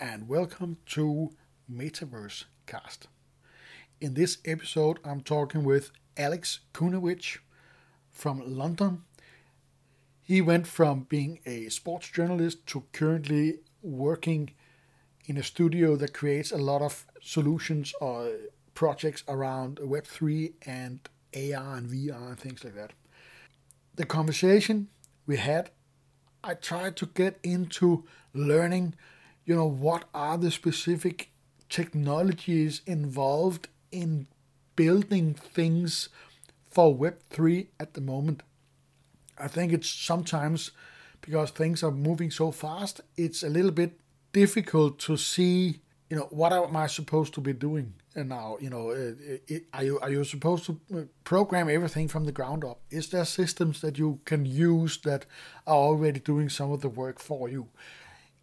and welcome to Metaverse Cast. In this episode, I'm talking with Alex Kunawicz from London. He went from being a sports journalist to currently working in a studio that creates a lot of solutions or projects around Web3 and AR and VR and things like that. The conversation we had, I tried to get into learning, you know, what are the specific technologies involved in building things for Web3 at the moment. I think it's sometimes because things are moving so fast, it's a little bit difficult to see, you know, what am I supposed to be doing and now? You know, it, it, are you are you supposed to uh, program everything from the ground up? Is there systems that you can use that are already doing some of the work for you?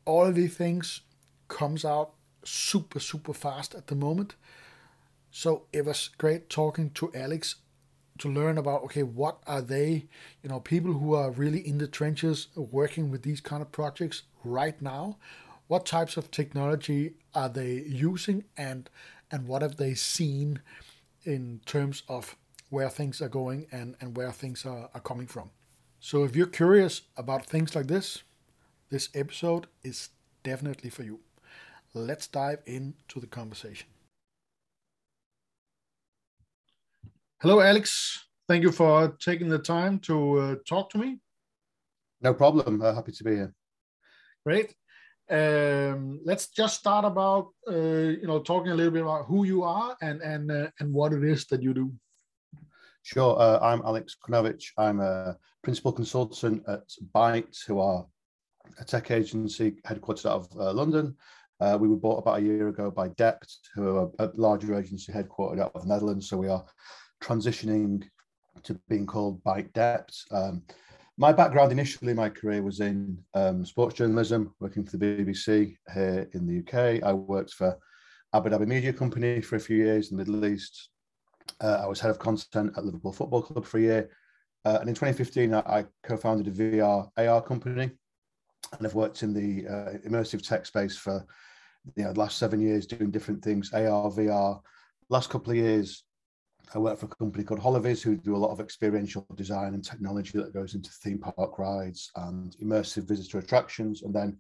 All of these things comes out super super fast at the moment. So it was great talking to Alex to learn about okay what are they you know people who are really in the trenches working with these kind of projects right now what types of technology are they using and and what have they seen in terms of where things are going and and where things are, are coming from so if you're curious about things like this this episode is definitely for you. Let's dive into the conversation. Hello alex. Thank you for taking the time to uh, talk to me. No problem. Uh, happy to be here. Great. Um, let's just start about uh, you know talking a little bit about who you are and and uh, and what it is that you do. Sure, uh, I'm Alex Kunawicz. I'm a principal consultant at Byte, who are a tech agency headquartered out of uh, London. Uh, we were bought about a year ago by Dept, who are a larger agency headquartered out of the Netherlands. So we are transitioning to being called Byte Dept. Um, my background initially, my career was in um, sports journalism, working for the BBC here in the UK. I worked for Abu Dhabi Media Company for a few years in the Middle East. Uh, I was head of content at Liverpool Football Club for a year. Uh, and in 2015, I, I, co-founded a VR AR company. And I've worked in the uh, immersive tech space for you know, the last seven years doing different things, AR, VR. Last couple of years, I work for a company called Holovis, who do a lot of experiential design and technology that goes into theme park rides and immersive visitor attractions. And then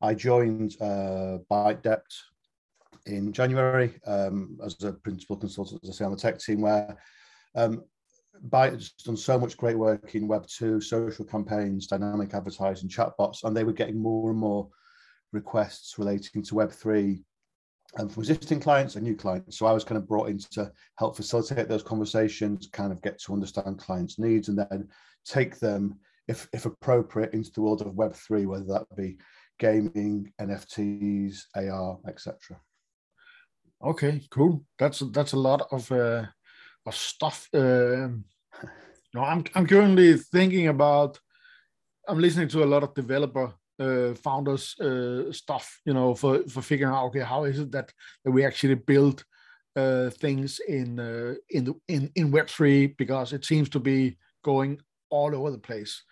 I joined uh, Byte Dept in January um, as a principal consultant, as I say, on the tech team, where um, Byte has done so much great work in Web2, social campaigns, dynamic advertising, chatbots, and they were getting more and more requests relating to Web3 and from existing clients and new clients. So I was kind of brought in to help facilitate those conversations, kind of get to understand clients' needs, and then take them, if if appropriate, into the world of Web three, whether that be gaming, NFTs, AR, etc. Okay, cool. That's that's a lot of uh, of stuff. Uh, no, I'm I'm currently thinking about. I'm listening to a lot of developer uh, founders uh, stuff, you know, for for figuring out okay, how is it that, that we actually build uh, things in uh, in the in in Web three because it seems to be going all over the place.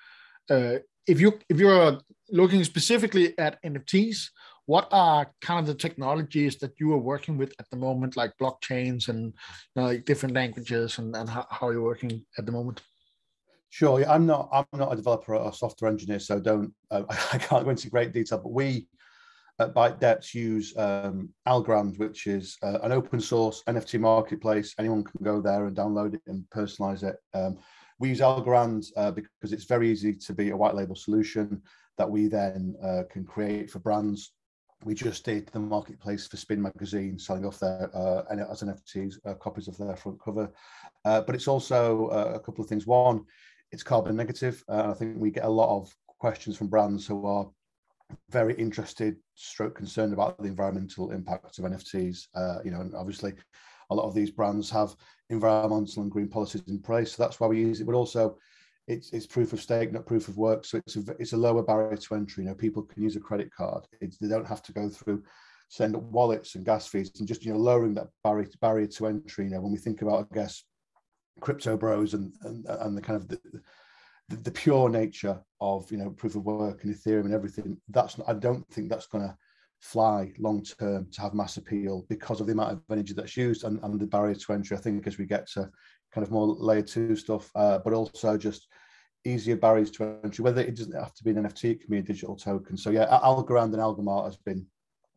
Uh, if you if you're looking specifically at NFTs, what are kind of the technologies that you are working with at the moment, like blockchains and you know, different languages, and, and how, how you're working at the moment? Sure. Yeah, I'm not. I'm not a developer or a software engineer, so don't. Uh, I can't go into great detail. But we at Byte Dept use um, Algorand, which is uh, an open source NFT marketplace. Anyone can go there and download it and personalize it. Um, we use Algorand uh, because it's very easy to be a white label solution that we then uh, can create for brands. We just did the marketplace for Spin Magazine, selling off their uh, as NFTs uh, copies of their front cover. Uh, but it's also uh, a couple of things. One, it's carbon negative. Uh, I think we get a lot of questions from brands who are very interested, stroke concerned about the environmental impact of NFTs. Uh, you know, and obviously, a lot of these brands have environmental and green policies in place, so that's why we use it. But also, it's it's proof of stake, not proof of work. So it's a it's a lower barrier to entry. You know, people can use a credit card. It's, they don't have to go through send up wallets and gas fees and just you know lowering that barrier barrier to entry. You know, when we think about, I guess, crypto bros and and, and the kind of the, the, the, pure nature of you know proof of work and ethereum and everything that's not, i don't think that's going to fly long term to have mass appeal because of the amount of energy that's used and, and the barrier to entry. I think as we get to kind of more layer two stuff, uh, but also just easier barriers to entry. Whether it doesn't have to be an NFT, it can be a digital token. So yeah, Algorand and Algomart has been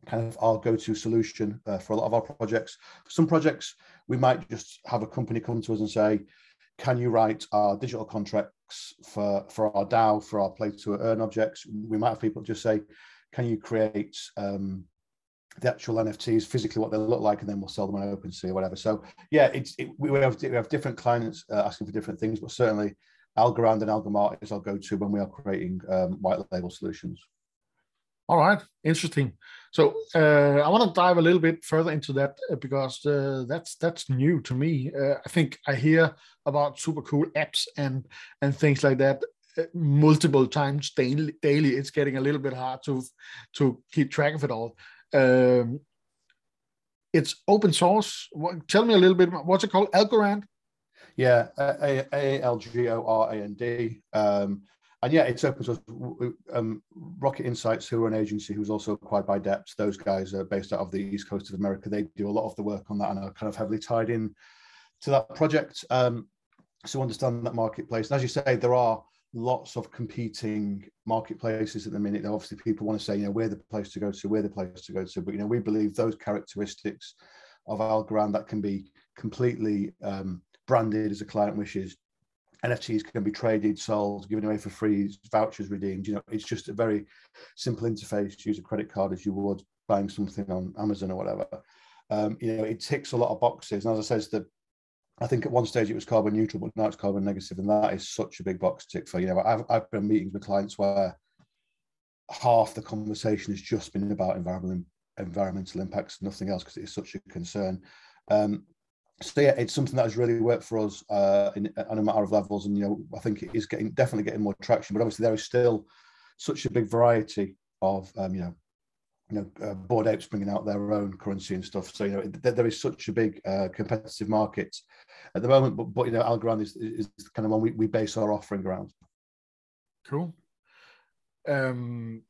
kind of our go-to solution uh, for a lot of our projects. For some projects, we might just have a company come to us and say, "Can you write our digital contracts for for our DAO for our play to earn objects?" We might have people just say, "Can you create um, the actual NFTs physically what they look like, and then we'll sell them on OpenSea or whatever." So yeah, it's it, we have we have different clients uh, asking for different things, but certainly Algorand and Algomart is our go-to when we are creating um, white label solutions. All right, interesting. So uh, I want to dive a little bit further into that uh, because uh, that's that's new to me. Uh, I think I hear about super cool apps and and things like that uh, multiple times daily. Daily, it's getting a little bit hard to to keep track of it all. Um, it's open source. What, tell me a little bit. What's it called? Algorand. Yeah, A A L G O R A N D. Um, and yeah, it's open source. Um, Rocket Insights, who are an agency who's also acquired by Dept, those guys are based out of the east coast of America. They do a lot of the work on that and are kind of heavily tied in to that project. Um, so understand that marketplace. And as you say, there are lots of competing marketplaces at the minute. Obviously, people want to say, you know, we're the place to go to, we're the place to go to. But you know, we believe those characteristics of Algorand that can be completely um, branded as a client wishes NFTs can be traded, sold, given away for free, vouchers redeemed. You know, it's just a very simple interface. Use a credit card as you would buying something on Amazon or whatever. Um, you know, it ticks a lot of boxes. And as I said, the I think at one stage it was carbon neutral, but now it's carbon negative, and that is such a big box tick for you know. I've I've been meetings with clients where half the conversation has just been about environmental environmental impacts, nothing else, because it's such a concern. Um, so yeah, it's something that has really worked for us uh, in, on a matter of levels, and you know, I think it is getting definitely getting more traction. But obviously, there is still such a big variety of um, you know, you know, uh, bored apes bringing out their own currency and stuff. So you know, there, there is such a big uh, competitive market at the moment. But, but you know, Algorand is, is kind of one we, we base our offering around. Cool. Um,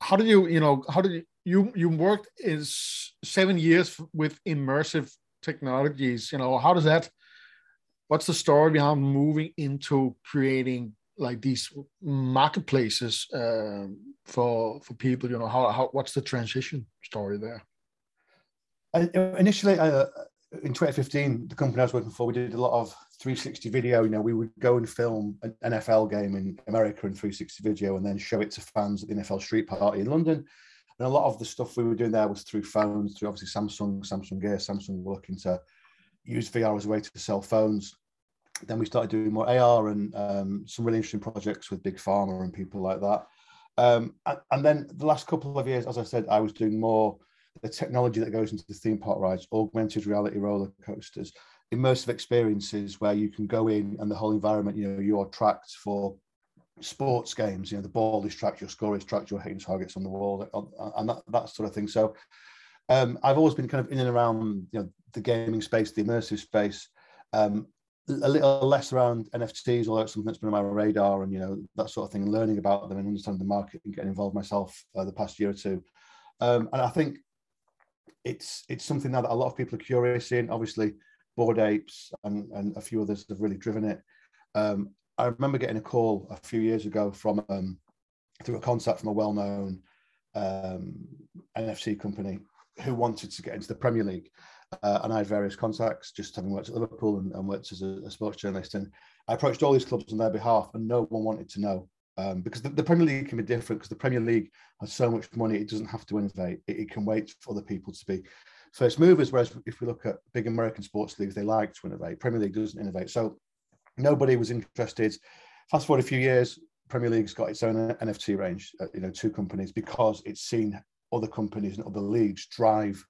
how did you, you know, how did you, you you worked is seven years with immersive technologies you know how does that what's the story behind moving into creating like these marketplaces uh, for for people you know how, how what's the transition story there I, initially uh, in 2015 the company i was working for we did a lot of 360 video you know we would go and film an nfl game in america in 360 video and then show it to fans at the nfl street party in london and a lot of the stuff we were doing there was through phones, through obviously Samsung, Samsung Gear. Samsung looking to use VR as a way to sell phones. Then we started doing more AR and um, some really interesting projects with Big Pharma and people like that. Um, and, and, then the last couple of years, as I said, I was doing more the technology that goes into the theme park rides, augmented reality roller coasters, immersive experiences where you can go in and the whole environment, you know, you're tracked for sports games, you know, the ball is tracked, your score is tracked, you're hitting targets on the wall, and that, that sort of thing. So um, I've always been kind of in and around, you know, the gaming space, the immersive space. Um, a little less around NFTs, although it's something that's been on my radar and you know that sort of thing, learning about them and understanding the market and getting involved myself uh, the past year or two. Um, and I think it's it's something now that a lot of people are curious in. Obviously, Bored Apes and, and a few others have really driven it. Um, I remember getting a call a few years ago from um, through a contact from a well-known um, NFC company who wanted to get into the Premier League. Uh, and I had various contacts, just having worked at Liverpool and, and worked as a, a, sports journalist. And I approached all these clubs on their behalf, and no one wanted to know um, because the, the, Premier League can be different. Because the Premier League has so much money, it doesn't have to innovate. It, it, can wait for other people to be first movers. Whereas if we look at big American sports leagues, they like to innovate. Premier League doesn't innovate. So nobody was interested. Fast forward a few years, Premier League's got its own NFT range, uh, you know, two companies because it's seen other companies and other leagues drive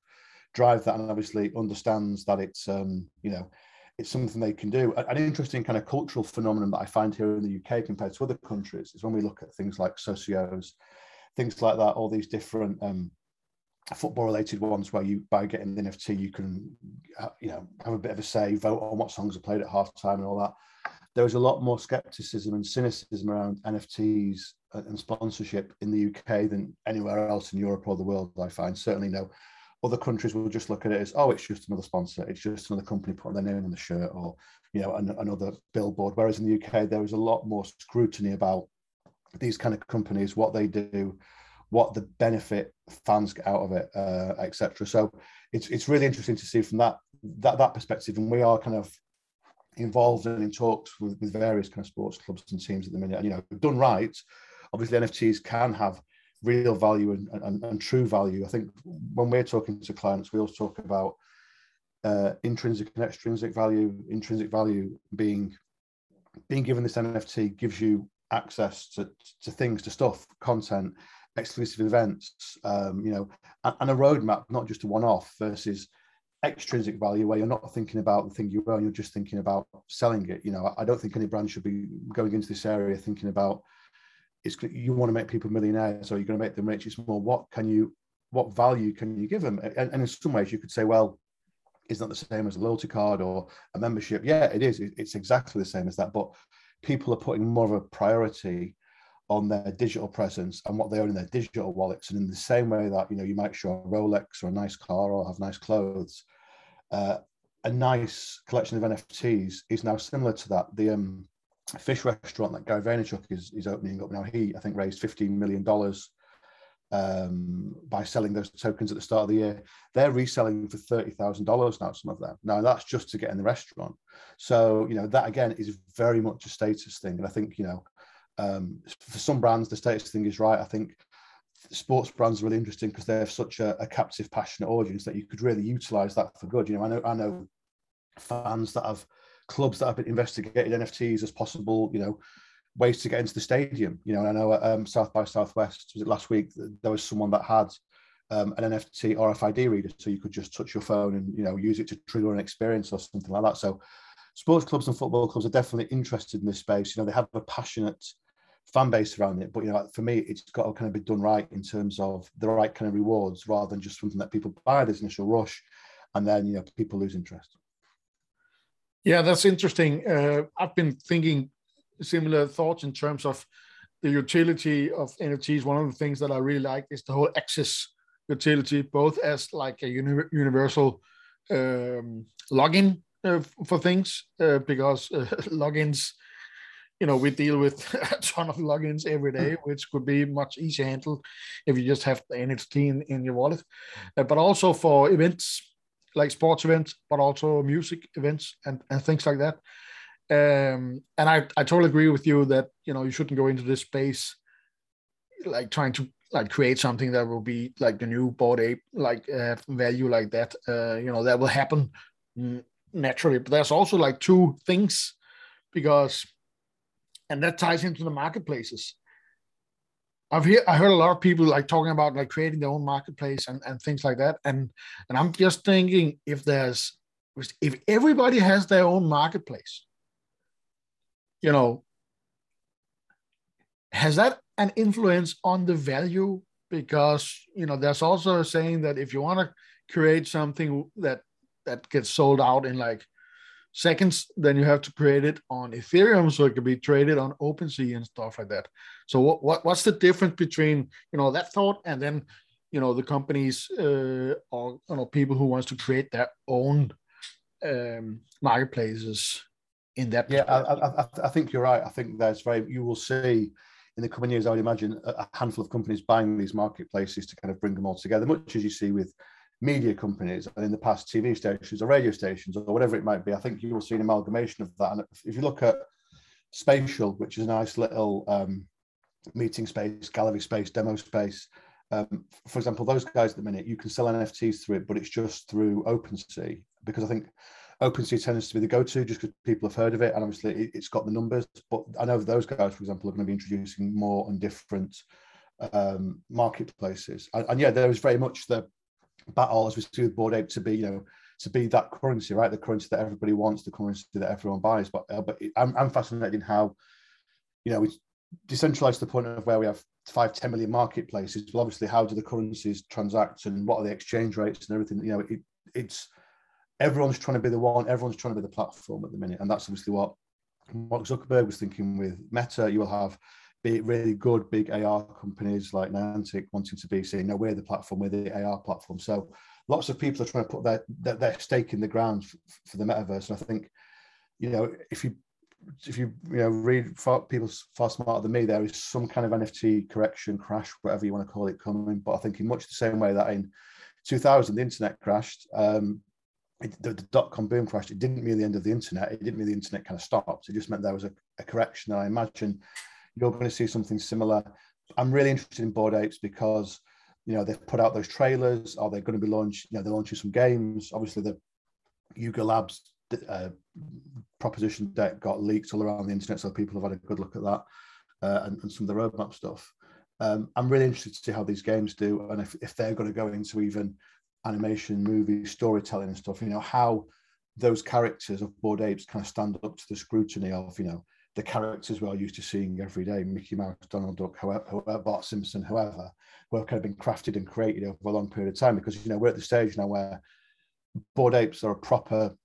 drive that and obviously understands that it's um, you know it's something they can do. An interesting kind of cultural phenomenon that I find here in the UK compared to other countries is when we look at things like socios, things like that, all these different um, football related ones where you by getting the NFT you can uh, you know have a bit of a say, vote on what songs are played at half time and all that there was a lot more skepticism and cynicism around NFTs and sponsorship in the UK than anywhere else in Europe or the world. I find certainly no other countries will just look at it as oh it's just another sponsor it's just another company putting their name on the shirt or you know an, another billboard. Whereas in the uk there is a lot more scrutiny about these kind of companies what they do what the benefit fans get out of it uh, etc so it's it's really interesting to see from that that that perspective. And we are kind of involved and in talks with, with various kind of sports clubs and teams at the minute. And you know done right obviously nfts can have real value and, and, and, true value. I think when we're talking to clients, we also talk about uh, intrinsic and extrinsic value. Intrinsic value being being given this NFT gives you access to, to things, to stuff, content, exclusive events, um, you know, and, and a roadmap, not just a one-off versus extrinsic value where you're not thinking about the thing you own, you're just thinking about selling it. You know, I don't think any brand should be going into this area thinking about it's you want to make people millionaires or you're going to make them rich it's more what can you what value can you give them? And, and in some ways you could say well it's not the same as a loyalty card or a membership. Yeah it is it's exactly the same as that but people are putting more of a priority on their digital presence and what they own in their digital wallets. And in the same way that you know you might show a rolex or a nice car or have nice clothes uh, a nice collection of nfts is now similar to that. The um fish restaurant that Gary Vaynerchuk is, is opening up now. He, I think, raised $15 million um, by selling those tokens at the start of the year. They're reselling for $30,000 now, some of them. Now, that's just to get in the restaurant. So, you know, that again is very much a status thing. And I think, you know, um, for some brands, the status thing is right. I think sports brands are really interesting because they have such a, a captive, passionate audience that you could really utilize that for good. You know, I know, I know fans that have clubs that have been investigated NFTs as possible, you know, ways to get into the stadium. You know, and I know at um, South by Southwest was it last week there was someone that had um, an NFT RFID reader, so you could just touch your phone and you know use it to trigger an experience or something like that. So, sports clubs and football clubs are definitely interested in this space. You know, they have a passionate fan base around it, but you know, for me, it's got to kind of be done right in terms of the right kind of rewards, rather than just something that people buy this initial rush, and then you know people lose interest. Yeah, that's interesting. Uh, I've been thinking similar thoughts in terms of the utility of NFTs. One of the things that I really like is the whole access utility, both as like a uni- universal um, login uh, for things, uh, because uh, logins, you know, we deal with a ton of logins every day, which could be much easier handled if you just have the NFT in, in your wallet. Uh, but also for events, like sports events, but also music events and, and things like that. Um, and I, I totally agree with you that you know you shouldn't go into this space like trying to like create something that will be like the new Bored Ape like uh, value like that. Uh, you know that will happen naturally. But there's also like two things because, and that ties into the marketplaces. I've heard I heard a lot of people like talking about like creating their own marketplace and, and things like that. And and I'm just thinking if there's if everybody has their own marketplace, you know, has that an influence on the value? Because you know, there's also saying that if you want to create something that that gets sold out in like seconds, then you have to create it on Ethereum so it can be traded on OpenSea and stuff like that. So what, what what's the difference between you know that thought and then you know the companies uh, or you know people who wants to create their own um, marketplaces in that? Yeah, I, I, I think you're right. I think there's very you will see in the coming years, I would imagine a handful of companies buying these marketplaces to kind of bring them all together, much as you see with media companies and in the past TV stations or radio stations or whatever it might be. I think you will see an amalgamation of that. And if you look at Spatial, which is a nice little um, meeting space, gallery space, demo space, um, for example, those guys at the minute, you can sell NFTs through it, but it's just through OpenSea because I think OpenSea tends to be the go-to just because people have heard of it and obviously it's got the numbers. But I know those guys, for example, are going to be introducing more and different um, marketplaces. And, and yeah, there is very much the battle as we see with Bored Ape to be, you know, to be that currency, right? The currency that everybody wants, the currency that everyone buys. But uh, but I'm, I'm fascinated in how, you know, we decentralized to the point of where we have five, 10 million marketplaces. Well, obviously, how do the currencies transact and what are the exchange rates and everything? You know, it, it's everyone's trying to be the one, everyone's trying to be the platform at the minute. And that's obviously what Mark Zuckerberg was thinking with Meta, you will have big, really good big AR companies like Niantic wanting to be saying, no, we're the platform, we're the AR platform. So lots of people are trying to put their, their, their stake in the ground for, for the metaverse. And I think, you know, if you if you you know read far, people far smarter than me, there is some kind of NFT correction, crash, whatever you want to call it, coming. But I think in much the same way that in 2000 the internet crashed, um, it, the, the dot com boom crashed. It didn't mean the end of the internet. It didn't mean the internet kind of stopped. It just meant there was a, a correction. And I imagine you're going to see something similar. I'm really interested in Bored Apes because you know they've put out those trailers. Are they going to be launched? You know, they're launching some games. Obviously, the Yuga Labs uh, proposition deck got leaked all around the internet, so people have had a good look at that uh, and, and, some of the roadmap stuff. Um, I'm really interested to see how these games do, and if, if they're going to go into even animation, movie, storytelling, and stuff. You know how those characters of Bored Apes kind of stand up to the scrutiny of you know the characters we're used to seeing every day, Mickey Mouse, Donald Duck, whoever, Bart Simpson, whoever, who have kind of been crafted and created over a long period of time. Because you know we're at the stage now where Bored Apes are a proper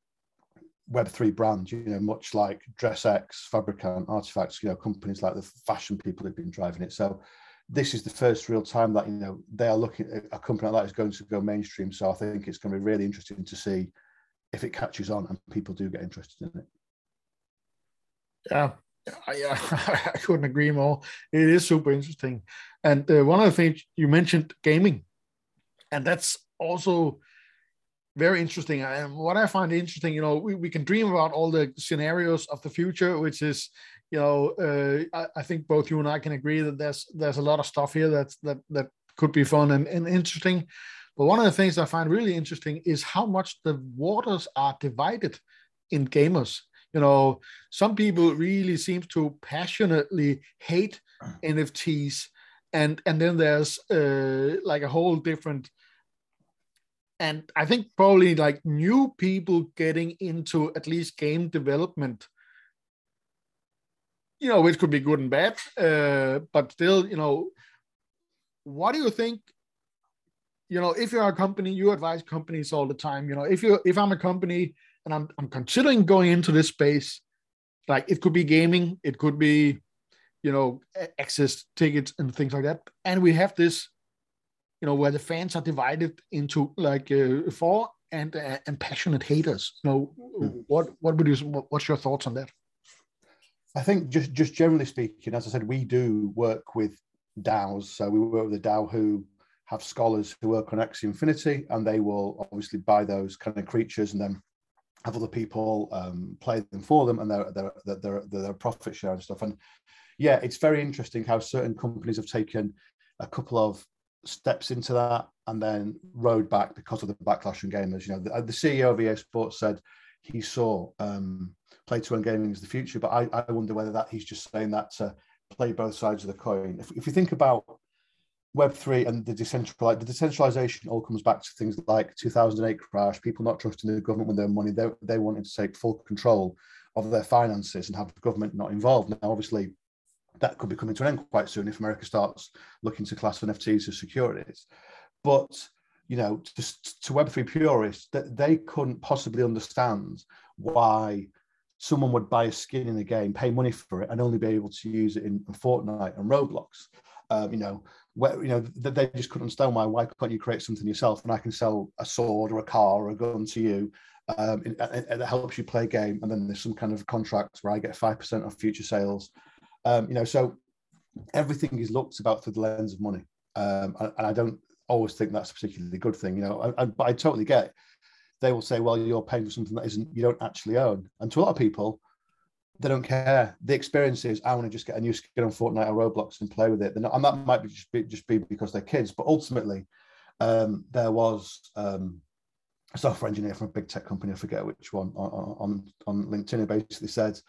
Web3 brand, you know, much like DressX, Fabricant, Artifacts, you know, companies like the fashion people have been driving it. So this is the first real time that, you know, they are looking at a company like that is going to go mainstream. So I think it's going to be really interesting to see if it catches on and people do get interested in it. Yeah, I, I couldn't agree more. It is super interesting. And uh, one of the things you mentioned gaming, and that's also very interesting. And what I find interesting, you know, we, we can dream about all the scenarios of the future, which is, you know, uh, I, I, think both you and I can agree that there's there's a lot of stuff here that's that that could be fun and, and interesting. But one of the things I find really interesting is how much the waters are divided in gamers. You know, some people really seem to passionately hate NFTs, and and then there's uh, like a whole different and I think probably like new people getting into at least game development, you know, which could be good and bad, uh, but still, you know, what do you think? You know, if you're a company, you advise companies all the time. You know, if you if I'm a company and I'm I'm considering going into this space, like it could be gaming, it could be, you know, access tickets and things like that, and we have this you know, where the fans are divided into like uh, for and uh, and passionate haters. You know, mm. what what would you what's your thoughts on that? I think just just generally speaking, as I said, we do work with DAOs. So we work with the DAO who have scholars who work on Axie Infinity, and they will obviously buy those kind of creatures and then have other people um, play them for them, and they're they're they're, they're, profit share and stuff. And yeah, it's very interesting how certain companies have taken a couple of steps into that and then rode back because of the backlash from gamers. You know, the, the CEO of EA Sports said he saw um, play to earn gaming as the future, but I, I wonder whether that he's just saying that to play both sides of the coin. If, if you think about Web3 and the decentralized, the decentralization all comes back to things like 2008 crash, people not trusting the government with their money. They, they wanted to take full control of their finances and have the government not involved. Now, obviously, that could be coming to an end quite soon if America starts looking to class NFTs as securities. But you know, to, to Web3 purists, that they couldn't possibly understand why someone would buy a skin in a game, pay money for it, and only be able to use it in, Fortnite and Roblox. Um, you know, where you know they just couldn't understand why. Why can't you create something yourself, and I can sell a sword or a car or a gun to you, um, and, and it helps you play a game, and then there's some kind of contract where I get five percent of future sales, um, you know, so everything is looked about through the lens of money, um, and, and, I don't always think that's a particularly good thing. You know, I, I, but I totally get. It. They will say, "Well, you're paying for something that isn't you don't actually own," and to a lot of people, they don't care. The experience is, I want to just get a new skin on Fortnite or Roblox and play with it. Not, and that might be just be just be because they're kids, but ultimately, um, there was um, a software engineer from a big tech company, I forget which one, on on, on LinkedIn, who basically said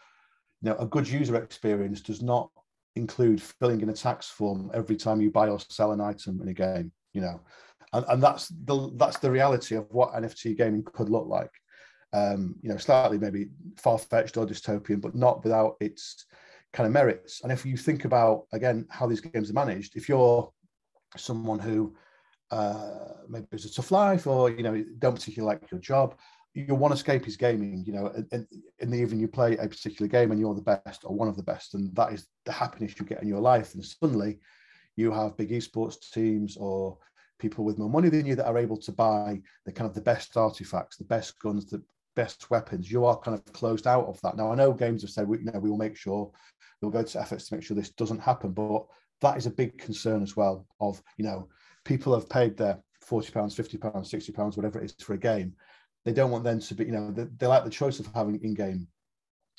you know, a good user experience does not include filling in a tax form every time you buy or sell an item in a game. You know, and, and that's the that's the reality of what NFT gaming could look like. Um, you know, slightly maybe far fetched or dystopian, but not without its kind of merits. And if you think about again how these games are managed, if you're someone who uh, maybe it's a tough life or you know don't particularly like your job, your one escape is gaming, you know, in, in the evening you play a particular game and you're the best or one of the best, and that is the happiness you get in your life. And suddenly you have big esports teams or people with more money than you that are able to buy the kind of the best artifacts, the best guns, the best weapons. You are kind of closed out of that. Now I know games have said we, you know, we will make sure we'll go to efforts to make sure this doesn't happen, but that is a big concern as well. Of you know, people have paid their forty pounds, fifty pounds, sixty pounds, whatever it is for a game. They don't want them to be, you know, they, they like the choice of having in-game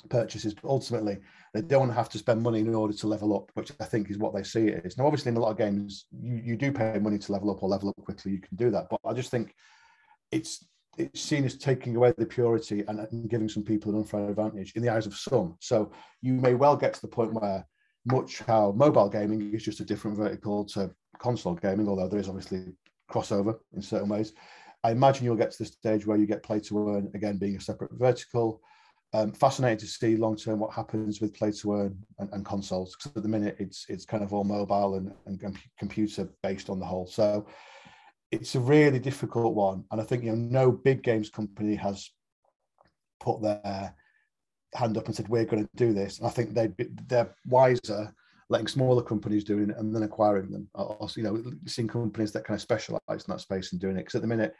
purchases, but ultimately they don't want to have to spend money in order to level up, which I think is what they see it is. Now, obviously, in a lot of games, you, you do pay money to level up or level up quickly. You can do that, but I just think it's it's seen as taking away the purity and, and giving some people an unfair advantage in the eyes of some. So you may well get to the point where much how mobile gaming is just a different vertical to console gaming, although there is obviously crossover in certain ways. I imagine you'll get to the stage where you get play to earn again being a separate vertical. Um, fascinating to see long term what happens with play to earn and, and consoles because at the minute it's it's kind of all mobile and, and computer based on the whole. So it's a really difficult one, and I think you know no big games company has put their hand up and said we're going to do this. And I think they'd be, they're wiser letting smaller companies doing it and then acquiring them. Or, you know, seeing companies that kind of specialize in that space and doing it. Because at the minute,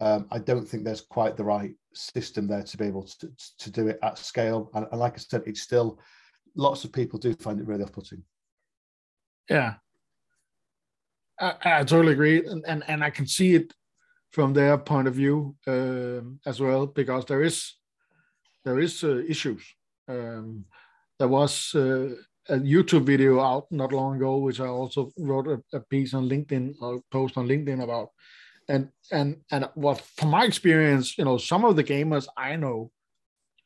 um, I don't think there's quite the right system there to be able to, to do it at scale. And, and like I said, it's still lots of people do find it really off-putting. Yeah, I, I totally agree, and, and and I can see it from their point of view um, as well because there is there is uh, issues. Um, there was uh, a YouTube video out not long ago, which I also wrote a, a piece on LinkedIn or post on LinkedIn about. And and and what from my experience, you know, some of the gamers I know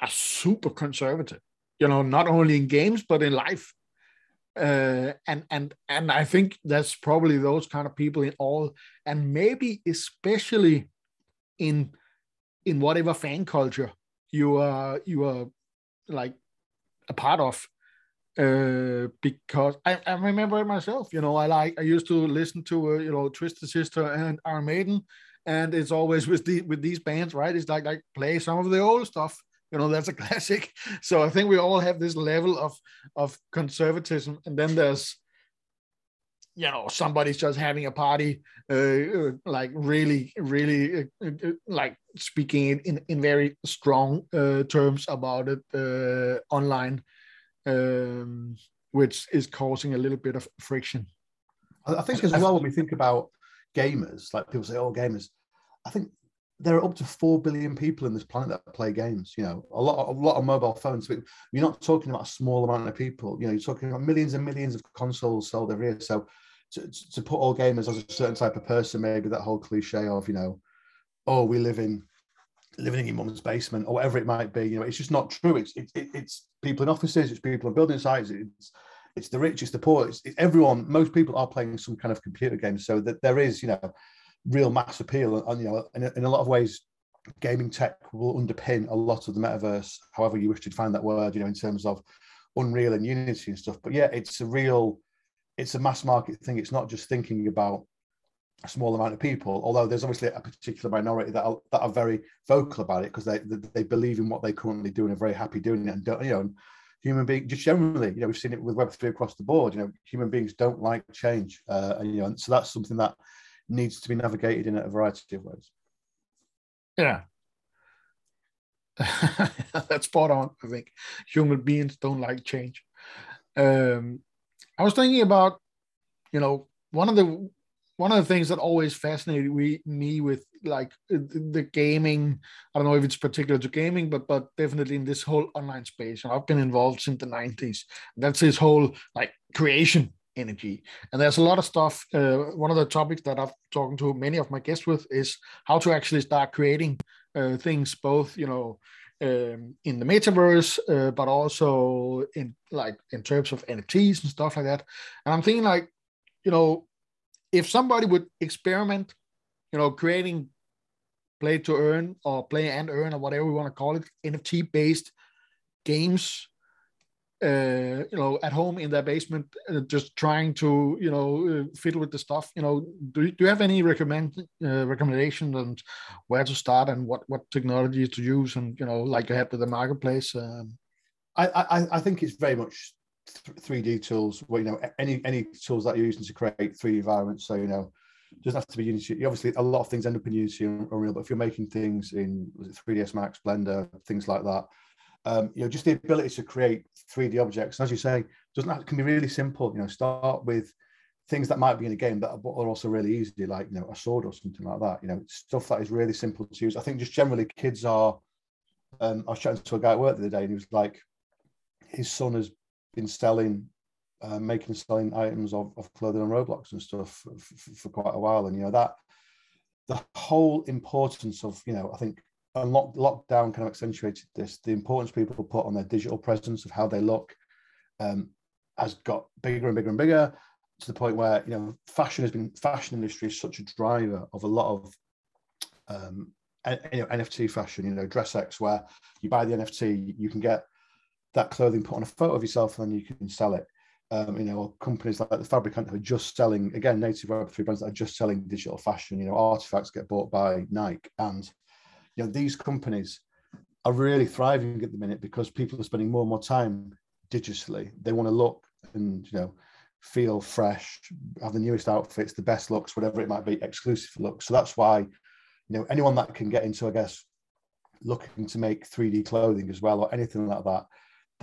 are super conservative. You know, not only in games but in life. Uh, and and and I think that's probably those kind of people in all, and maybe especially in in whatever fan culture you are you are like a part of uh, because I, I remember it myself. You know, I like I used to listen to uh, you know Twisted Sister and Iron Maiden, and it's always with the with these bands, right? It's like like play some of the old stuff. You know, that's a classic. So I think we all have this level of of conservatism, and then there's you know somebody's just having a party uh, uh like really really uh, uh, like speaking in in very strong uh, terms about it uh, online um, which is causing a little bit of friction. I think as well when we think about gamers, like people say, "Oh, gamers," I think there are up to four billion people in this planet that play games. You know, a lot, a lot of mobile phones. But you're not talking about a small amount of people. You know, you're talking about millions and millions of consoles sold every year. So, to, to put all gamers as a certain type of person, maybe that whole cliche of you know, oh, we live in living in your mum's basement or whatever it might be. You know, it's just not true. It's it, it's people in offices, it's people on building sites, it's it's the rich, it's the poor, it's, it's, everyone. Most people are playing some kind of computer game, so that there is you know real mass appeal, and you know in a, in a lot of ways. Gaming tech will underpin a lot of the metaverse, however you wish to define that word, you know, in terms of Unreal and Unity and stuff. But yeah, it's a real, it's a mass market thing. It's not just thinking about a small amount of people, although there's obviously a particular minority that are, that are very vocal about it because they, they, believe in what they currently do and are very happy doing it. And don't, you know, human beings just generally, you know, we've seen it with Web three across the board. You know, human beings don't like change, uh, and you know, so that's something that needs to be navigated in a variety of ways. Yeah, that's spot on. I think human beings don't like change. Um, I was thinking about, you know, one of the one of the things that always fascinated me with like the gaming i don't know if it's particular to gaming but but definitely in this whole online space and i've been involved since the 90s that's this whole like creation energy and there's a lot of stuff uh, one of the topics that i've talked to many of my guests with is how to actually start creating uh, things both you know um, in the metaverse, uh, but also in like in terms of NFTs and stuff like that. And I'm thinking like, you know, if somebody would experiment, you know, creating play to earn or play and earn or whatever we want to call it, NFT based games, uh, you know, at home in their basement, uh, just trying to, you know, uh, fiddle with the stuff. You know, do, do you have any recommend uh, recommendations on where to start and what what technology to use? And you know, like you had with the marketplace. Um... I, I I think it's very much 3D tools. Where you know, any any tools that you're using to create 3D environments. So you know, doesn't have to be Unity. Obviously, a lot of things end up in Unity and Unreal, but if you're making things in 3ds Max, Blender, things like that, um, you know, just the ability to create 3D objects, as you say, doesn't have, can be really simple. You know, start with things that might be in a game that are also really easy, like you know, a sword or something like that. You know, stuff that is really simple to use. I think just generally kids are. Um, I was chatting to a guy at work the other day, and he was like, his son has been selling, uh, making and selling items of, of clothing on Roblox and stuff for, for quite a while, and you know that the whole importance of you know, I think and lock, lockdown kind of accentuated this. The importance people put on their digital presence of how they look um, has got bigger and bigger and bigger to the point where you know fashion has been fashion industry is such a driver of a lot of um, you know, NFT fashion. You know, dress DressX, where you buy the NFT, you can get that clothing put on a photo of yourself, and then you can sell it. Um, you know, or companies like the Fabricant who are just selling again native Web3 brands that are just selling digital fashion. You know, artifacts get bought by Nike, and you know these companies are really thriving at the minute because people are spending more and more time digitally. They want to look and you know feel fresh, have the newest outfits, the best looks, whatever it might be, exclusive looks. So that's why you know anyone that can get into, I guess, looking to make 3D clothing as well or anything like that,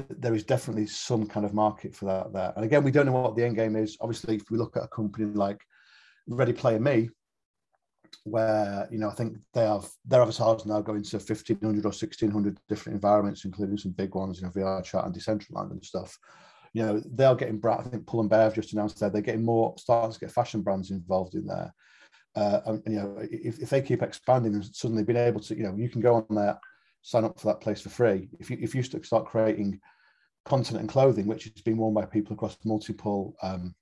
there is definitely some kind of market for that there. And again, we don't know what the end game is. Obviously, if we look at a company like Ready Player Me, where you know I think they have their avatars now going to 1500 or 1600 different environments, including some big ones, you know, VRChat and Decentraland and stuff. You know, they are getting. I think Pull and Bear have just announced that they're getting more, starting to get fashion brands involved in there. Uh, and, you know, if, if they keep expanding and suddenly being able to, you know, you can go on there, sign up for that place for free. If you if you start creating content and clothing, which is being worn by people across multiple um,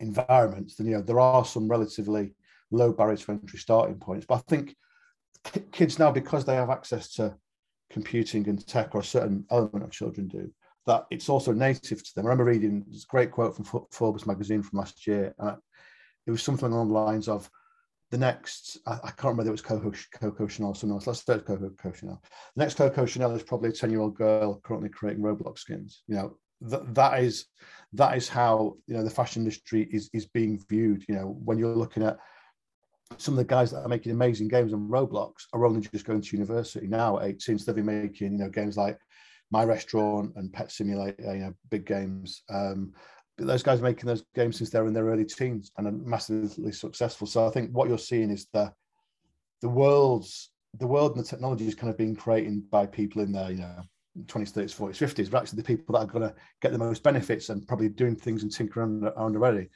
environments, then you know there are some relatively low barrier to entry starting points. But I think kids now, because they have access to computing and tech, or a certain element of children do, that it's also native to them. I remember reading this great quote from Forbes magazine from last year. And it was something along the lines of the next, I, can't remember it was Coco, Coco Chanel or someone else. Let's start Coco, Coco Chanel. The next Coco Chanel is probably a 10 year old girl currently creating Roblox skins. You know, that, that is that is how you know the fashion industry is is being viewed. You know, when you're looking at some of the guys that are making amazing games on Roblox are only just going to university now at 18, so they'll be making, you know, games like My Restaurant and Pet Simulator, you know, big games. Um, but those guys are making those games since they're in their early teens and are massively successful. So I think what you're seeing is the the world's the world and the technology is kind of being created by people in their, you know, 20s, 30s, 40s, 50s, but actually the people that are going to get the most benefits and probably doing things and tinkering around already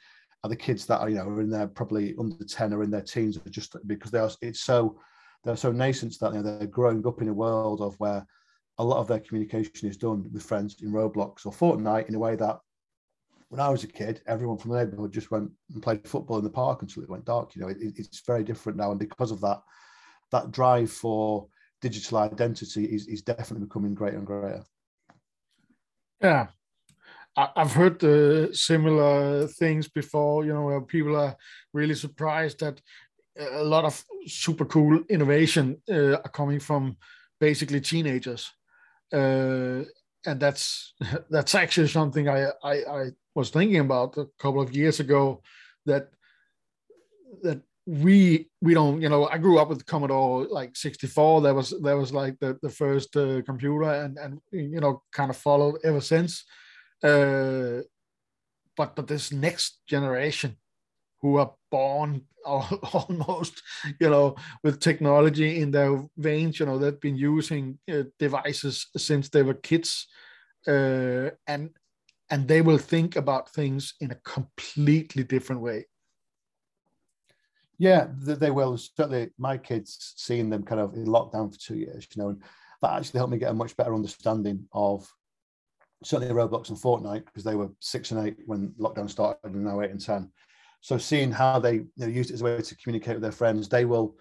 are the kids that are you know are in their probably under 10 or in their teens are just because they are it's so they're so nascent that you know, they're growing up in a world of where a lot of their communication is done with friends in Roblox or Fortnite in a way that when I was a kid, everyone from the neighborhood just went and played football in the park until it went dark. You know, it, it's very different now, and because of that, that drive for digital identity is, is definitely becoming greater and greater. Yeah, I've heard uh, similar things before. You know, people are really surprised that a lot of super cool innovation uh, are coming from basically teenagers, uh, and that's that's actually something I, I, I was thinking about a couple of years ago. That that we we don't you know I grew up with Commodore like 64. That was that was like the the first uh, computer, and and you know kind of followed ever since uh, but but this next generation who are born almost you know with technology in their veins you know they've been using uh, devices since they were kids uh, and and they will think about things in a completely different way. Yeah they will. Certainly my kids seeing them kind of in lockdown for two years you know and that actually helped me get a much better understanding of certainly Roblox and Fortnite because they were six and eight when lockdown started, and now eight and ten. So seeing how they you know, it as a way to communicate with their friends, they will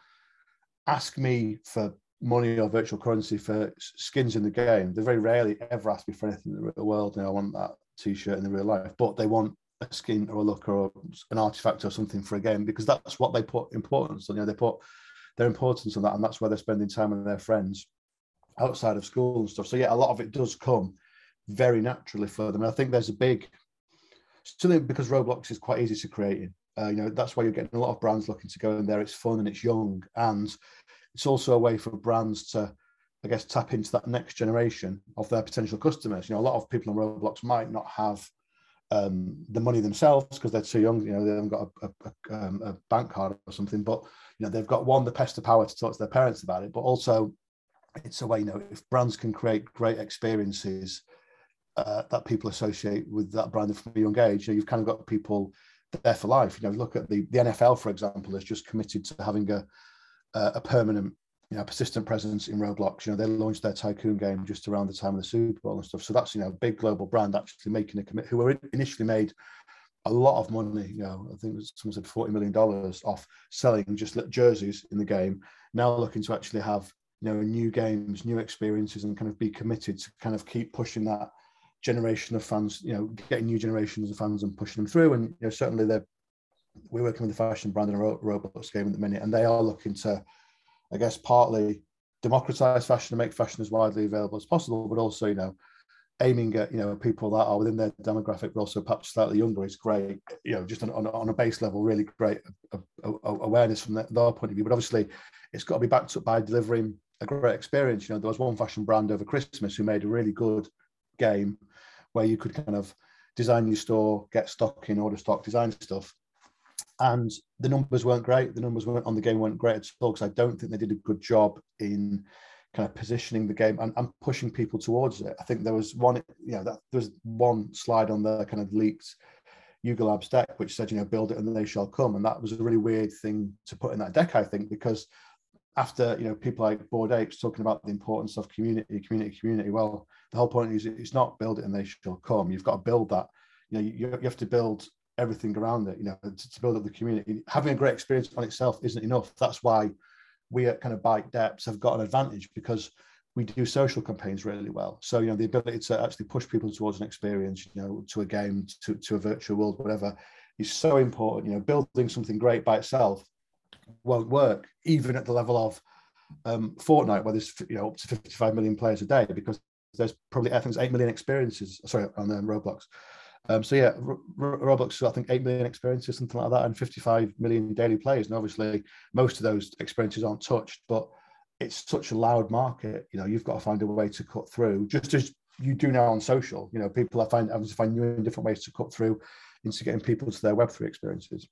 ask me for money or virtual currency for skins in the game. They very rarely ever ask me for anything in the real world. You know, I want that t-shirt in the real life, but they want a skin or a look or an artifact or something for a game because that's what they put importance on. You know, they put their importance on that, and that's where they're spending time with their friends outside of school and stuff. So yeah, a lot of it does come very naturally for them. And I think there's a big something because Roblox is quite easy to create. Uh, you know, that's why you're getting a lot of brands looking to go in there. It's fun and it's young, and it's also a way for brands to, I guess, tap into that next generation of their potential customers. You know, a lot of people on Roblox might not have um, the money themselves because they're too young. You know, they haven't got a, a, um, a, bank card or something. But you know, they've got one the pest of power to talk to their parents about it. But also, it's a way. You know, if brands can create great experiences uh, that people associate with that brand from a young age, you know, you've kind of got people there for life. You know, look at the the NFL, for example, has just committed to having a a permanent, you know, persistent presence in Roblox. You know, they launched their Tycoon game just around the time of the Super Bowl and stuff. So that's you know, a big global brand actually making a commit. Who were initially made a lot of money. You know, I think someone said forty million dollars off selling just jerseys in the game. Now looking to actually have you know new games, new experiences, and kind of be committed to kind of keep pushing that generation of fans, you know, getting new generations of fans and pushing them through. And you know, certainly they're we're working with the fashion brand and a Roblox game at the minute, and they are looking to, I guess, partly democratize fashion and make fashion as widely available as possible, but also, you know, aiming at you know people that are within their demographic, but also perhaps slightly younger is great. You know, just on, on, on a base level, really great uh, uh, awareness from their point of view. But obviously, it's got to be backed up by delivering a great experience. You know, there was one fashion brand over Christmas who made a really good game where you could kind of design your store, get stock in, order stock, design stuff. And the numbers weren't great. The numbers weren't on the game weren't great at all because I don't think they did a good job in kind of positioning the game and, and pushing people towards it. I think there was one, you know, that there was one slide on the kind of leaked Yuga Labs deck which said, you know, build it and they shall come. And that was a really weird thing to put in that deck, I think, because after you know people like Bored Apes talking about the importance of community, community, community. Well, the whole point is it's not build it and they shall come. You've got to build that. You know, you, you have to build everything around it. You know, to, to, build up the community. Having a great experience on itself isn't enough. That's why we at kind of Byte Depths have got an advantage because we do social campaigns really well. So you know, the ability to actually push people towards an experience, you know, to a game, to to a virtual world, whatever, is so important. You know, building something great by itself won't work, even at the level of um, Fortnite, where there's you know up to 55 million players a day, because there's probably I think it's 8 million experiences. Sorry, on um, Roblox. Um, so yeah, R- Roblox, I think 8 million experiences, something like that, and 55 million daily players. And obviously, most of those experiences aren't touched, but it's such a loud market. You know, you've got to find a way to cut through, just as you do now on social. You know, people are find having to find new and different ways to cut through into getting people to their Web3 experiences.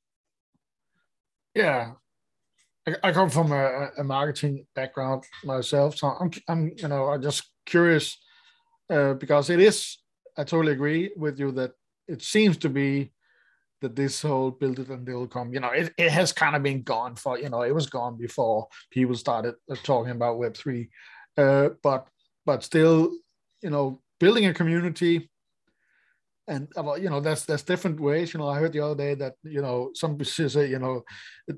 Yeah, I, come from a, a, marketing background myself, so I'm, I'm you know, I'm just curious uh, because it is. I totally agree with you that it seems to be that this whole build it and they'll come. You know, it, it has kind of been gone for you know it was gone before people started uh, talking about Web three, uh, but but still, you know, building a community and you know that's that's different ways. You know i heard the other day that you know some say you know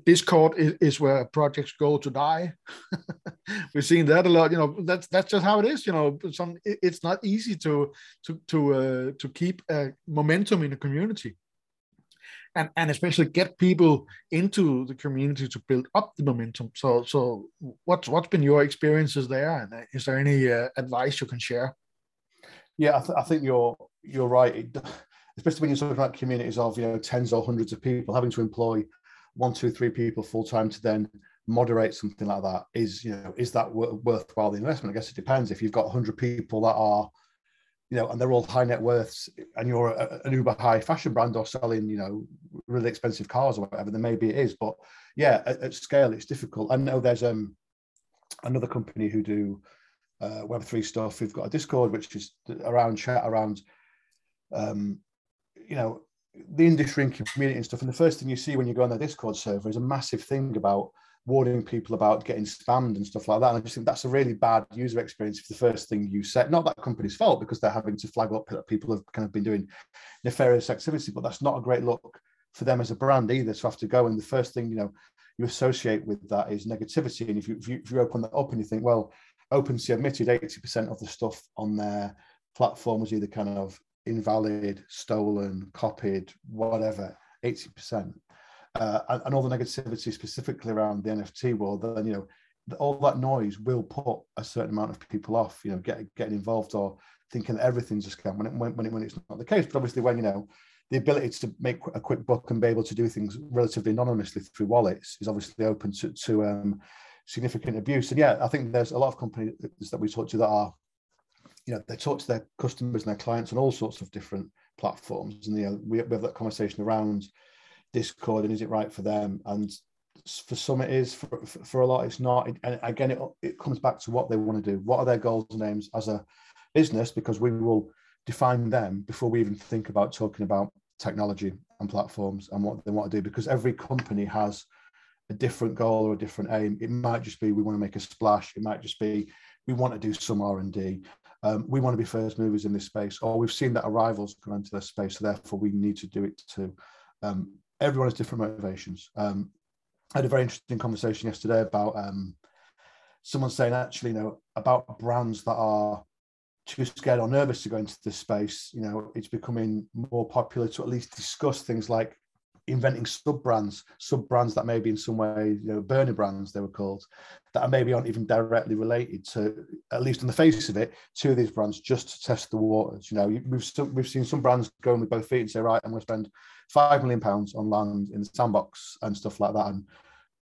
discord is, is where projects go to die. We've seen that a lot you know that's that's just how it is you know some it's not easy to to to uh, to keep a momentum in a community. And and especially get people into the community to build up the momentum. So so what's what's been your experiences there? And is there any uh, advice you can share? Yeah, I, th- I think you're you're right. It, especially when you're talking about communities of you know tens or hundreds of people having to employ one, two, three people full time to then moderate something like that is you know is that worthwhile the investment? I guess it depends. If you've got 100 people that are you know, and they're all high net worths, and you're a, an uber high fashion brand or selling, you know, really expensive cars or whatever, then maybe it is. But yeah, at, at scale, it's difficult. I know there's um another company who do uh, Web3 stuff. We've got a Discord, which is around chat around, um, you know, the industry and community and stuff. And the first thing you see when you go on their Discord server is a massive thing about warning people about getting spammed and stuff like that. And I just think that's a really bad user experience if the first thing you set, not that company's fault because they're having to flag up that people have kind of been doing nefarious activity, but that's not a great look for them as a brand either to have to go and the first thing, you know, you associate with that is negativity. And if you, if you, if you open that up and you think, well, OpenSea admitted 80% of the stuff on their platform was either kind of invalid, stolen, copied, whatever, 80%. Uh, and, and, all the negativity specifically around the NFT world, then, you know, all that noise will put a certain amount of people off, you know, get, getting involved or thinking that everything's a scam when, it, when, when, it, when it's not the case. But obviously, when, you know, the ability to make a quick buck and be able to do things relatively anonymously through wallets is obviously open to, to um, significant abuse. And yeah, I think there's a lot of companies that we talk to that are, you know, they talk to their customers and their clients on all sorts of different platforms. And, you know, we, we have that conversation around Discord and is it right for them? And for some it is, for, for a lot it's not. And again, it, it comes back to what they want to do. What are their goals and aims as a business? Because we will define them before we even think about talking about technology and platforms and what they want to do because every company has a different goal or a different aim it might just be we want to make a splash it might just be we want to do some r&d um, we want to be first movers in this space or we've seen that our rivals come into this space so therefore we need to do it too um, everyone has different motivations. Um, i had a very interesting conversation yesterday about um, someone saying actually you know about brands that are too scared or nervous to go into this space, you know, it's becoming more popular to at least discuss things like inventing sub brands, sub brands that maybe in some way, you know, burner brands they were called, that maybe aren't even directly related to, at least on the face of it, to these brands just to test the waters. You know, we've we've seen some brands going with both feet and say, right, I'm going to spend five million pounds on land in the sandbox and stuff like that. And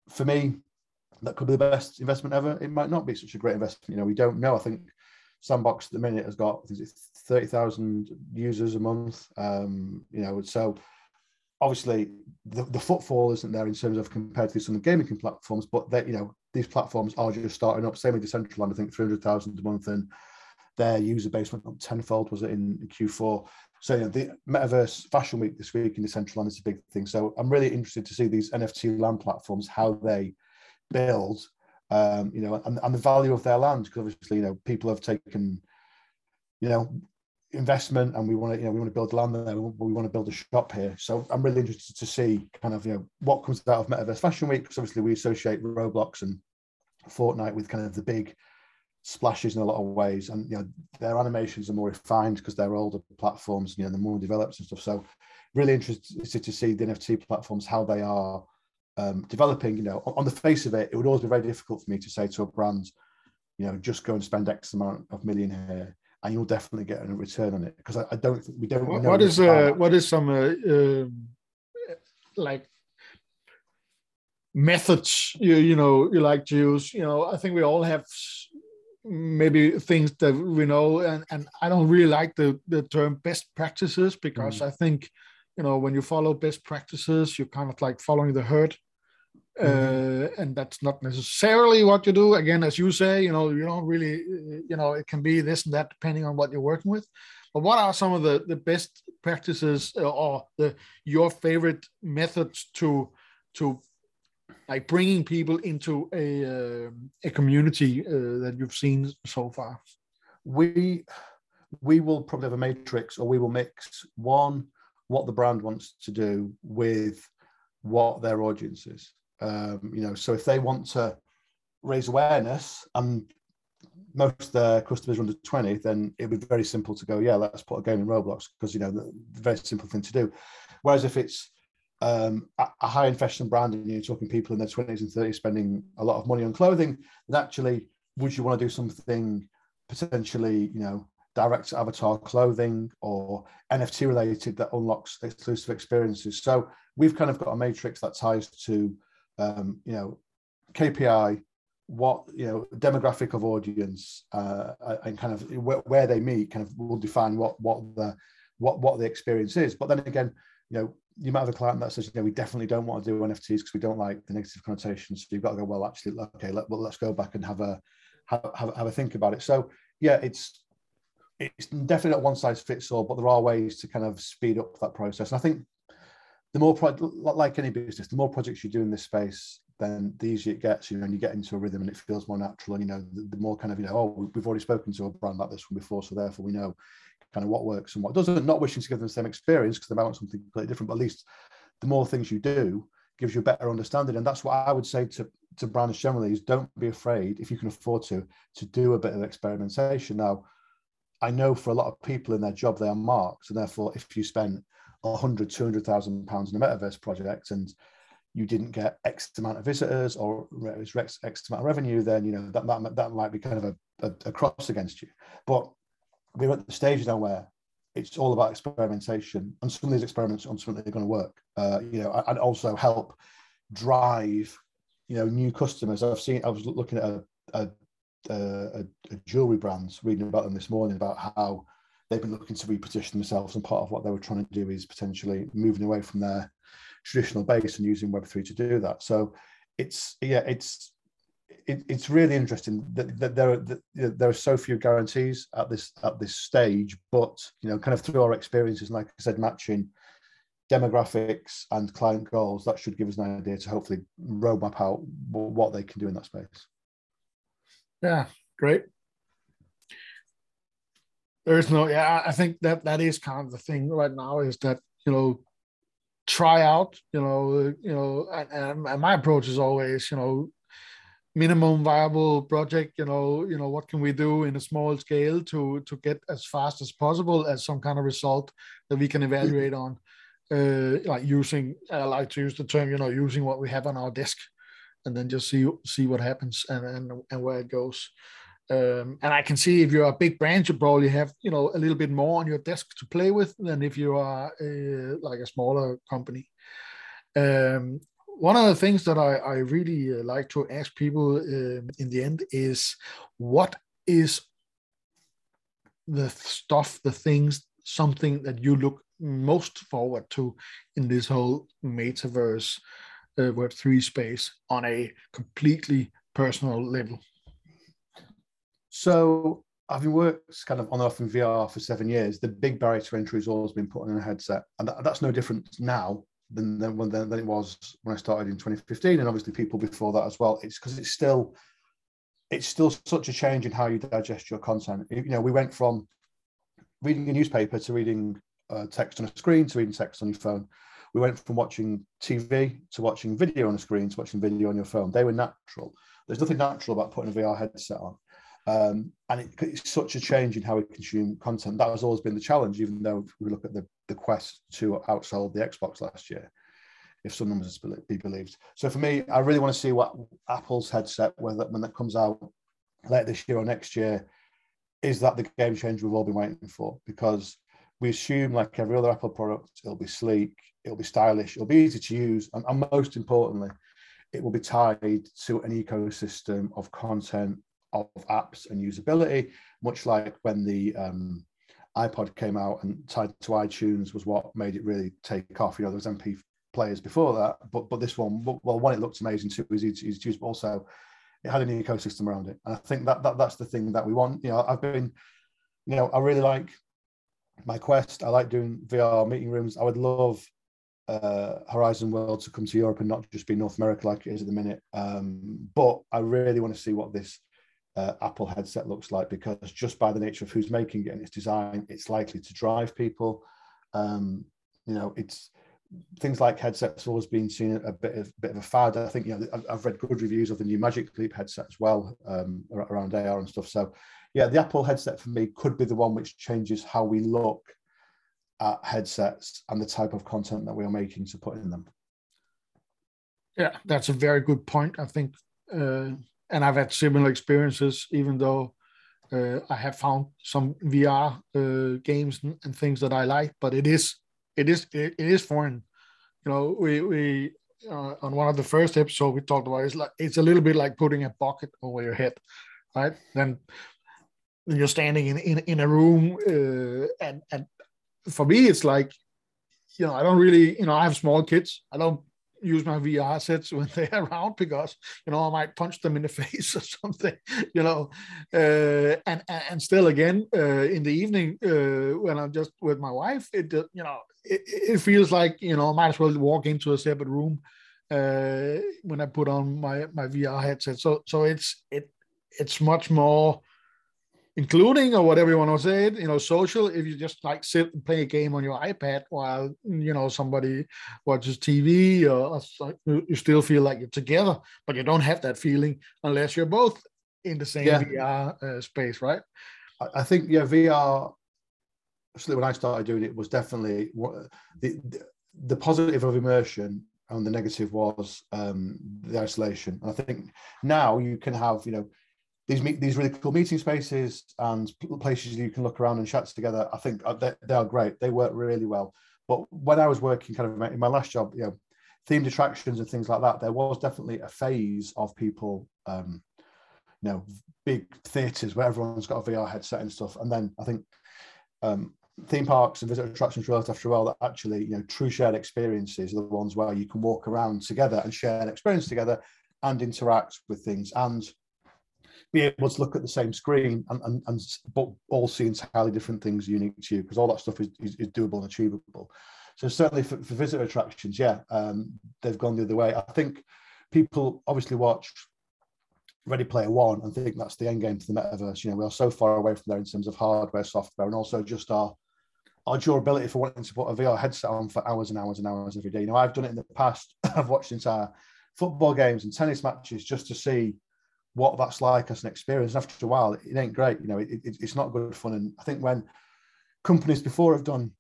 for me, that could be the best investment ever. It might not be such a great investment. You know, we don't know. I think Sandbox at the minute has got thirty thousand users a month. Um, you know, so obviously the, the footfall isn't there in terms of compared to some of the gaming platforms, but that you know these platforms are just starting up. Same with Decentraland, I think three hundred thousand a month, and their user base went up tenfold. Was it in Q4? So you know, the Metaverse Fashion Week this week in Decentraland is a big thing. So I'm really interested to see these NFT land platforms how they build um, you know, and, and the value of their land because obviously, you know, people have taken, you know, investment and we want to, you know, we want to build land there, we want to build a shop here. So I'm really interested to see kind of, you know, what comes out of Metaverse Fashion Week because obviously we associate Roblox and Fortnite with kind of the big splashes in a lot of ways, and you know, their animations are more refined because they're older platforms, you know, they're more developed and stuff. So really interested to see the NFT platforms how they are um, developing, you know, on the face of it, it would always be very difficult for me to say to a brand, you know, just go and spend X amount of million here, and you'll definitely get a return on it because I, I, don't, think we don't. What, what is uh, what is some uh, uh, like methods you you know you like to use? You know, I think we all have maybe things that we know, and and I don't really like the the term best practices because mm. I think you know when you follow best practices you're kind of like following the herd. Uh, and that's not necessarily what you do. Again as you say you know you don't really you know it can be this and that depending on what you're working with. But what are some of the the best practices uh, or the your favorite methods to to like bringing people into a uh, a community uh, that you've seen so far? We we will probably have a matrix or we will mix one what the brand wants to do with what their audience is. Um, you know, so if they want to raise awareness and most of their customers are under 20, then it would be very simple to go, yeah, let's put a game in Roblox because, you know, the, the very simple thing to do. Whereas if it's um, a, a high investment brand and you're talking people in their 20s and 30s spending a lot of money on clothing, then actually, would you want to do something potentially, you know, direct avatar clothing or NFT related that unlocks exclusive experiences. So we've kind of got a matrix that ties to, um, you know, KPI, what you know, demographic of audience, uh, and kind of where, where, they meet, kind of will define what what the what what the experience is. But then again, you know, you might have a client that says, you know, we definitely don't want to do NFTs because we don't like the negative connotations. So you've got to go, well, actually, okay, let, well, let's go back and have a have, have, have a think about it. So yeah, it's it's definitely not one size fits all, but there are ways to kind of speed up that process. And I think the more, pro- like any business, the more projects you do in this space, then the easier it gets, you know, and you get into a rhythm and it feels more natural. And, you know, the, the more kind of, you know, oh, we've already spoken to a brand like this one before, so therefore we know kind of what works and what doesn't. Not wishing to give them the same experience because they might want something completely different, but at least the more things you do gives you a better understanding. And that's what I would say to to brands generally is don't be afraid if you can afford to to do a bit of experimentation. Now, I know for a lot of people in their job they are marks, and therefore if you spend a hundred, two hundred thousand pounds in a metaverse project and you didn't get X amount of visitors or X, X amount of revenue, then you know that that, that might be kind of a, a, a cross against you. But we're at the stage now where it's all about experimentation, and some of these experiments ultimately are going to work. Uh, you know, and also help drive, you know, new customers. I've seen. I was looking at a, a, a, a jewelry brands, reading about them this morning about how they've been looking to reposition themselves, and part of what they were trying to do is potentially moving away from their traditional base and using Web3 to do that. So it's yeah, it's it, it's really interesting that, that there are that there are so few guarantees at this at this stage, but you know, kind of through our experiences, and like I said, matching demographics and client goals, that should give us an idea to hopefully roadmap out what they can do in that space. Yeah, great. There's no, yeah, I think that that is kind of the thing right now is that you know try out you know you know and, and, my approach is always you know minimum viable project you know you know what can we do in a small scale to to get as fast as possible as some kind of result that we can evaluate on uh like using i like to use the term you know using what we have on our desk and then just see see what happens and and, and where it goes um, and I can see if you're a big brand, you probably have you know a little bit more on your desk to play with than if you are uh, like a smaller company. Um, one of the things that I, I really uh, like to ask people uh, in the end is what is the stuff, the things, something that you look most forward to in this whole metaverse uh, Web3 space on a completely personal level? So having worked kind of on and off in VR for seven years, the big barrier to entry has always been putting in a headset, and that, that's no different now than than, than than it was when I started in 2015, and obviously people before that as well. It's because it's still it's still such a change in how you digest your content. You know, we went from reading a newspaper to reading uh, text on a screen to reading text on your phone. We went from watching TV to watching video on a screen to watching video on your phone. They were natural. There's nothing natural about putting a VR headset on. Um, and it, it's such a change in how we consume content. That has always been the challenge, even though we look at the, the Quest 2 outsold the Xbox last year, if some numbers to be believed. So for me, I really want to see what Apple's headset, whether when that comes out later this year or next year, is that the game change we've all been waiting for? Because we assume, like every other Apple product, it'll be sleek, it'll be stylish, it'll be easy to use, and, and most importantly, it will be tied to an ecosystem of content of apps and usability, much like when the um, iPod came out and tied to iTunes was what made it really take off. You know, there was MP players before that, but but this one, well, one, it looked amazing too, was easy, easy to use, but also it had an ecosystem around it. And I think that, that that's the thing that we want. You know, I've been, you know, I really like my quest. I like doing VR meeting rooms. I would love uh, Horizon World to come to Europe and not just be North America like it is at the minute. Um, but I really want to see what this uh, Apple headset looks like because just by the nature of who's making it and its design, it's likely to drive people. Um, you know, it's things like headsets always been seen a bit of bit of a fad. I think you know I've read good reviews of the new Magic Leap headset as well um, around AR and stuff. So yeah, the Apple headset for me could be the one which changes how we look at headsets and the type of content that we are making to put in them. Yeah, that's a very good point. I think uh, and I've had similar experiences, even though uh, I have found some VR uh, games and, things that I like. But it is it is it, it is foreign. You know, we we uh, on one of the first episodes we talked about it's like it's a little bit like putting a bucket over your head, right? Then you're standing in in, in a room, uh, and and for me it's like, you know, I don't really you know I have small kids. I don't use my VR sets when they're around because you know I might punch them in the face or something, you know. Uh, and and still again uh, in the evening uh, when I'm just with my wife, it you know it, it feels like you know I might as well walk into a separate room uh, when I put on my my VR headset. So so it's it it's much more including or whatever you want to say it, you know, social. If you just like sit and play a game on your iPad while you know somebody watches TV, or you still feel like you're together, but you don't have that feeling unless you're both in the same yeah. VR uh, space, right? I think yeah, VR. Actually, when I started doing it, was definitely what the, the, positive of immersion and the negative was um, the isolation. And I think now you can have you know these meet these really cool meeting spaces and places you can look around and chat together. I think uh, they, they are great. They work really well. But when I was working kind of in my last job, you know, themed attractions and things like that, there was definitely a phase of people, um, you know, big theatres where everyone's got a VR headset and stuff. And then I think um, theme parks and visitor attractions realized after a while that actually, you know, true shared experiences are the ones where you can walk around together and share an experience together and interact with things and be able to look at the same screen and, and, and but all see entirely different things unique to you because all that stuff is, is, is, doable and achievable. So certainly for, for visitor attractions, yeah, um, they've gone the other way. I think people obviously watch Ready Player One and think that's the end game for the metaverse. You know, we are so far away from there in terms of hardware, software, and also just our our durability for wanting to put a VR headset on for hours and hours and hours every day. You know, I've done it in the past. I've watched entire football games and tennis matches just to see what that's like as an experience. After a while, it ain't great. You know, it, it, it's not good fun. And I think when companies before have done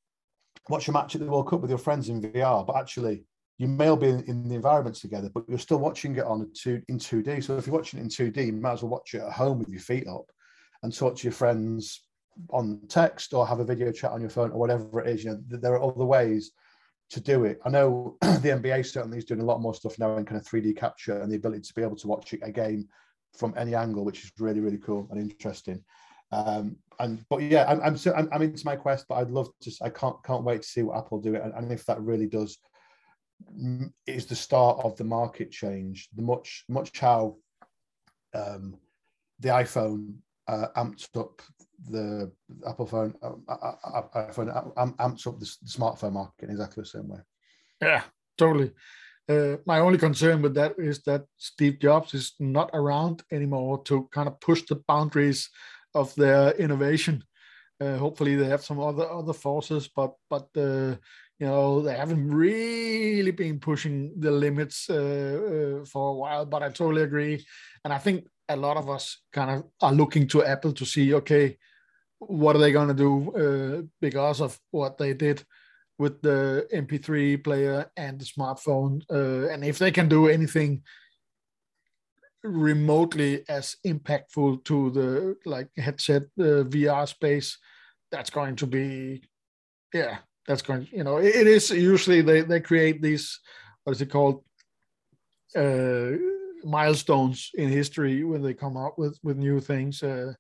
watch a match at the World Cup with your friends in VR, but actually you may all be in, in the environment together, but you're still watching it on two in 2D. So if you're watching it in 2D, you might as well watch it at home with your feet up and talk to your friends on text or have a video chat on your phone or whatever it is. You know, there are other ways to do it. I know the NBA certainly is doing a lot more stuff now in kind of 3D capture and the ability to be able to watch a game from any angle, which is really really cool and interesting. Um, and but yeah, I'm I'm, I'm I'm into my quest, but I'd love to. I can't can't wait to see what Apple do it, and, and if that really does is the start of the market change. The much much how um, the iPhone uh, amped up the Apple phone, uh, uh, uh iPhone amped up the, the smartphone market in exactly the same way. Yeah, totally. Uh, my only concern with that is that Steve Jobs is not around anymore to kind of push the boundaries of their innovation. Uh, hopefully, they have some other other forces, but but uh, you know they haven't really been pushing the limits uh, uh, for a while. But I totally agree, and I think a lot of us kind of are looking to Apple to see, okay, what are they going to do because of what they did with the MP3 player and the smartphone. Uh, and if they can do anything remotely as impactful to the like headset uh, VR space, that's going to be, yeah, that's going. You know, it, it is usually they they create these what is it called? Uh, milestones in history when they come out with with new things. Uh,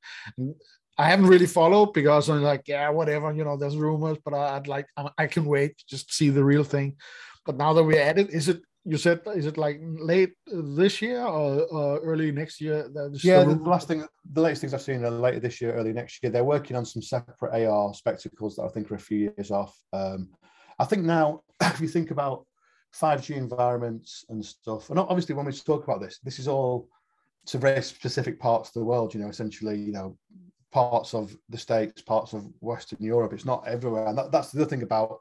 I haven't really followed because I'm like, yeah, whatever, you know, there's rumors, but I, would like, I can wait just see the real thing. But now that we're at it, is it, you said, is it like late this year or, or early next year? yeah, the, the, last thing, the latest things I've seen are later this year, early next year. They're working on some separate AR spectacles that I think are a few years off. Um, I think now, if you think about 5G environments and stuff, and obviously when we talk about this, this is all to very specific parts of the world, you know, essentially, you know, parts of the states, parts of Western Europe. It's not everywhere, and that, that's the other thing about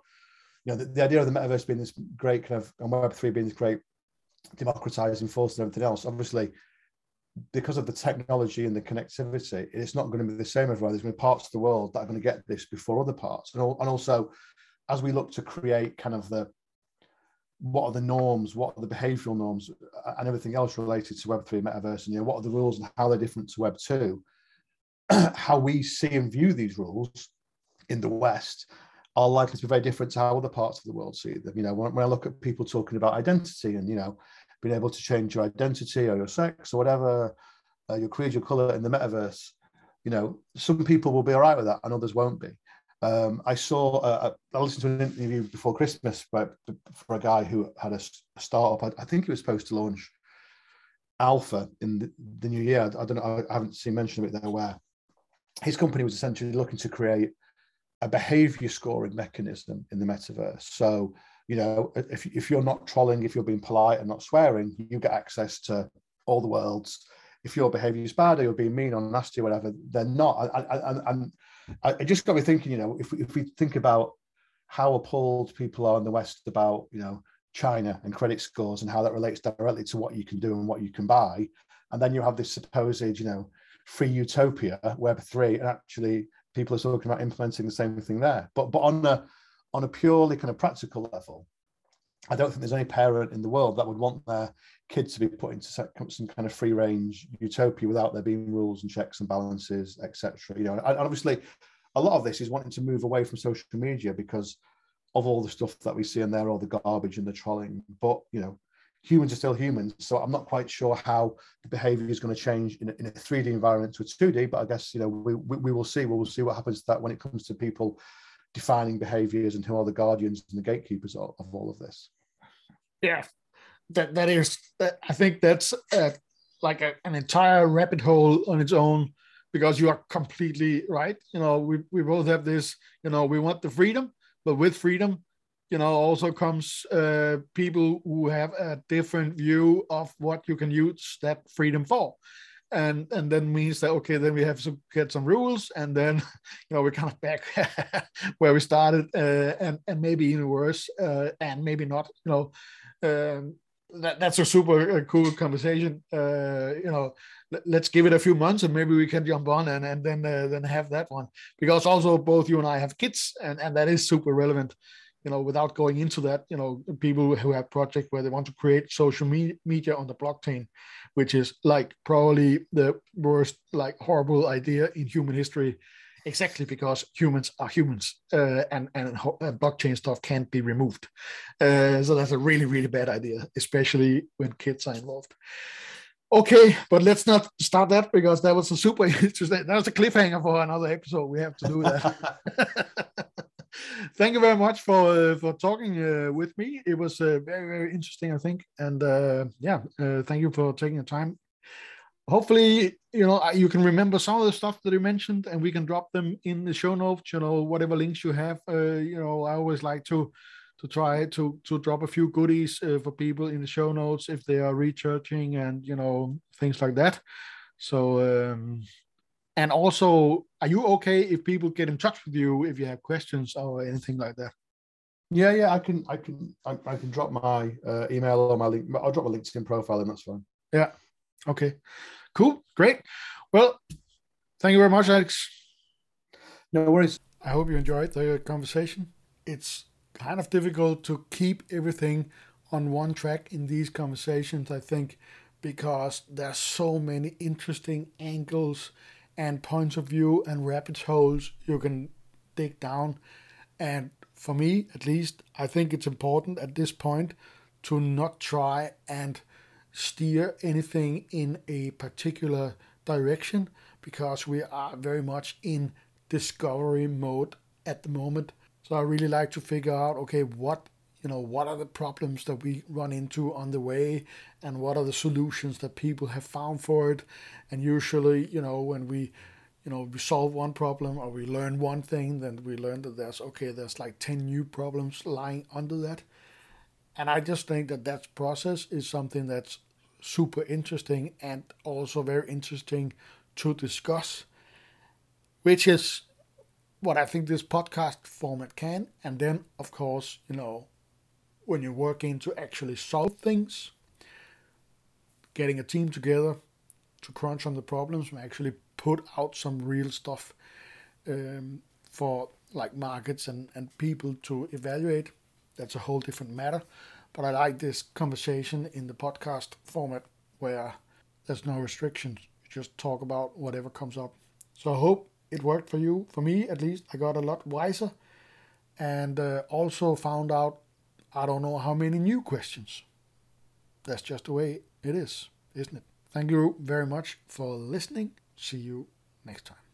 you know the, the, idea of the metaverse being this great kind of and Web three being this great democratizing force and everything else. Obviously, because of the technology and the connectivity, it's not going to be the same everywhere. There's going to be parts of the world that are going to get this before other parts, and, and also as we look to create kind of the what are the norms, what are the behavioral norms, and everything else related to Web three metaverse, and you know what are the rules and how they're different to Web two how we see and view these rules in the West are likely to be very different to how other parts of the world see them. You know, when, when I look at people talking about identity and, you know, being able to change your identity or your sex or whatever, uh, your creed, your color in the metaverse, you know, some people will be all right with that and others won't be. Um, I saw, uh, I listened to an interview before Christmas for, for a guy who had a, a startup. I, I, think he was supposed to launch Alpha in the, the new year. I, I don't know, I haven't seen mention of it there where his company was essentially looking to create a behavior scoring mechanism in the metaverse. So, you know, if, if you're not trolling, if you're being polite and not swearing, you get access to all the world's if your behavior is bad or you're being mean or nasty or whatever, they're not. And, I just got me thinking, you know, if if we think about how appalled people are in the West about, you know, China and credit scores and how that relates directly to what you can do and what you can buy. And then you have this supposed, you know, free utopia, Web three, and actually people are talking about implementing the same thing there. But but on a on a purely kind of practical level, I don't think there's any parent in the world that would want their kids to be put into some kind of free range utopia without there being rules and checks and balances, etc. You know, and obviously, a lot of this is wanting to move away from social media because of all the stuff that we see in there, all the garbage and the trolling. But you know, humans are still humans, so I'm not quite sure how the behaviour is going to change in a, in a 3D environment to a 2D. But I guess you know we, we, we will see. We will see what happens to that when it comes to people defining behaviours and who are the guardians and the gatekeepers of, of all of this. Yeah, that that is. That, I think that's uh, like a, an entire rabbit hole on its own because you are completely right. You know, we we both have this. You know, we want the freedom, but with freedom, you know, also comes uh, people who have a different view of what you can use that freedom for. And and then means that okay, then we have to get some rules, and then you know we're kind of back where we started, uh, and and maybe even worse, uh, and maybe not. You know, um, that, that's a super uh, cool conversation. Uh, you know, let's give it a few months and maybe we can jump on and, and then uh, then have that one because also both you and I have kids and, and that is super relevant. You know, without going into that, you know, people who have projects where they want to create social me- media on the blockchain, which is like probably the worst, like horrible idea in human history exactly because humans are humans uh, and, and, blockchain stuff can't be removed. Uh, so that's a really, really bad idea, especially when kids are involved. Okay, but let's not start that because that was a super interesting. That was a cliffhanger for another episode. We have to do that. Thank you very much for uh, for talking uh, with me. It was uh, very very interesting, I think, and uh, yeah, uh, thank you for taking the time. Hopefully you know you can remember some of the stuff that you mentioned and we can drop them in the show notes you know whatever links you have. Uh, you know i always like to to try to to drop a few goodies for people in the show notes if they are researching and you know things like that. So um and also are you okay if people get in touch with you if you have questions or anything like that yeah yeah i can i can i, I can drop my uh, email or my link i'll drop my linkedin profile and that's fine yeah okay Cool. Great. Well, thank you very much, Alex. No worries. I hope you enjoyed the conversation. It's kind of difficult to keep everything on one track in these conversations, I think, because there's so many interesting angles and points of view and rabbit holes you can dig down. And for me, at least, I think it's important at this point to not try and steer anything in a particular direction because we are very much in discovery mode at the moment. So I really like to figure out okay, what you know, what are the problems that we run into on the way and what are the solutions that people have found for it. And usually, you know, when we you know, we solve one problem or we learn one thing, then we learn that there's okay, there's like 10 new problems lying under that. And I just think that that process is something that's super interesting and also very interesting to discuss, which is what I think this podcast format can. And then, of course, you know, when you're working to actually solve things, getting a team together to crunch on the problems and actually put out some real stuff um, for like markets and, and people to evaluate. That's a whole different matter. But I like this conversation in the podcast format where there's no restrictions. You just talk about whatever comes up. So I hope it worked for you. For me, at least, I got a lot wiser and uh, also found out I don't know how many new questions. That's just the way it is, isn't it? Thank you very much for listening. See you next time.